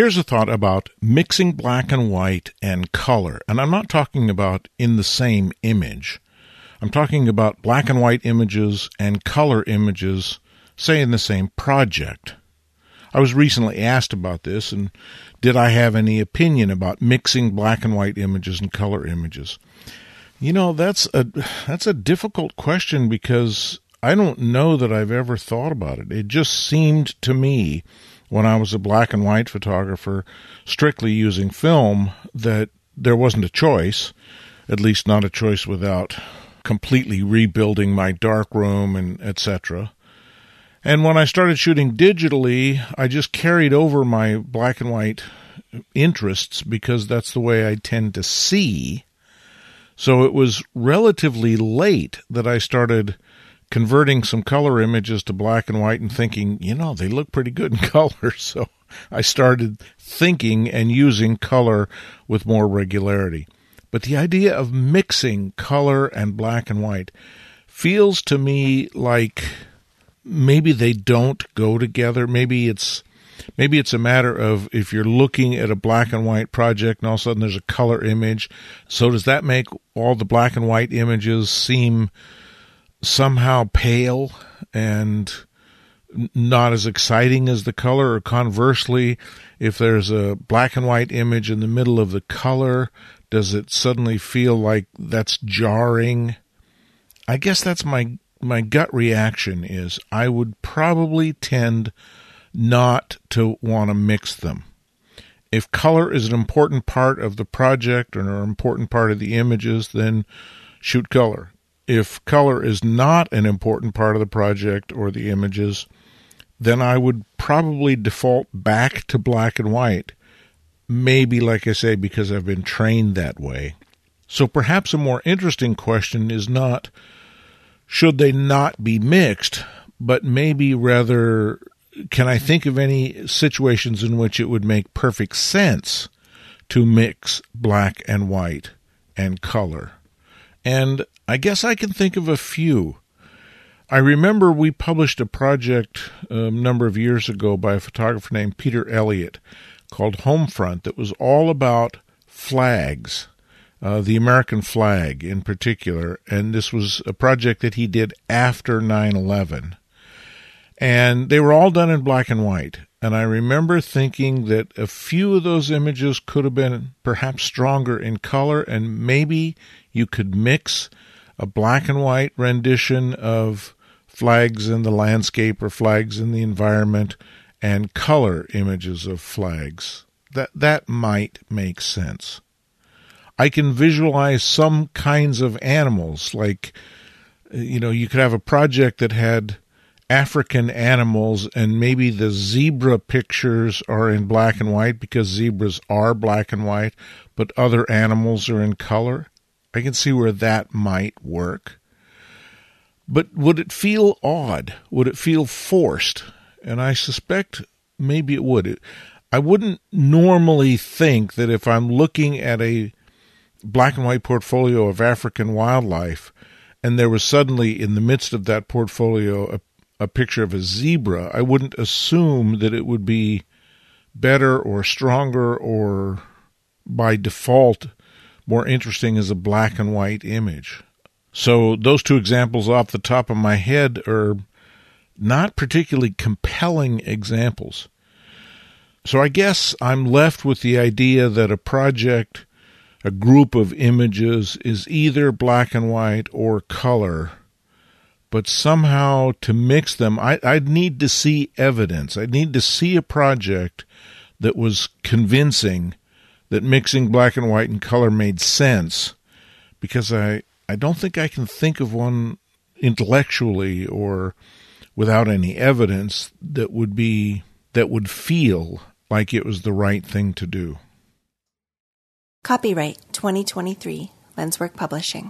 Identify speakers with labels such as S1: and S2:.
S1: Here's a thought about mixing black and white and color. And I'm not talking about in the same image. I'm talking about black and white images and color images, say in the same project. I was recently asked about this and did I have any opinion about mixing black and white images and color images? You know, that's a that's a difficult question because I don't know that I've ever thought about it. It just seemed to me when I was a black and white photographer, strictly using film, that there wasn't a choice, at least not a choice without completely rebuilding my darkroom and etc. And when I started shooting digitally, I just carried over my black and white interests because that's the way I tend to see. So it was relatively late that I started converting some color images to black and white and thinking, you know, they look pretty good in color. So I started thinking and using color with more regularity. But the idea of mixing color and black and white feels to me like maybe they don't go together. Maybe it's maybe it's a matter of if you're looking at a black and white project and all of a sudden there's a color image. So does that make all the black and white images seem somehow pale and not as exciting as the color, or conversely, if there's a black and white image in the middle of the color, does it suddenly feel like that's jarring? I guess that's my my gut reaction is I would probably tend not to want to mix them. If color is an important part of the project or an important part of the images, then shoot color if color is not an important part of the project or the images, then I would probably default back to black and white. Maybe, like I say, because I've been trained that way. So perhaps a more interesting question is not should they not be mixed, but maybe rather can I think of any situations in which it would make perfect sense to mix black and white and color? And I guess I can think of a few. I remember we published a project a um, number of years ago by a photographer named Peter Elliott called Homefront that was all about flags, uh, the American flag in particular. And this was a project that he did after 9 11. And they were all done in black and white. And I remember thinking that a few of those images could have been perhaps stronger in color, and maybe you could mix a black and white rendition of flags in the landscape or flags in the environment and color images of flags. That that might make sense. I can visualize some kinds of animals like you know, you could have a project that had African animals and maybe the zebra pictures are in black and white because zebras are black and white, but other animals are in color. I can see where that might work. But would it feel odd? Would it feel forced? And I suspect maybe it would. I wouldn't normally think that if I'm looking at a black and white portfolio of African wildlife and there was suddenly in the midst of that portfolio a, a picture of a zebra, I wouldn't assume that it would be better or stronger or by default more interesting as a black and white image. So those two examples off the top of my head are not particularly compelling examples. So I guess I'm left with the idea that a project, a group of images, is either black and white or color. But somehow to mix them, I, I'd need to see evidence. I'd need to see a project that was convincing that mixing black and white and color made sense because I, I don't think I can think of one intellectually or without any evidence that would be that would feel like it was the right thing to do.
S2: Copyright 2023 Lenswork Publishing.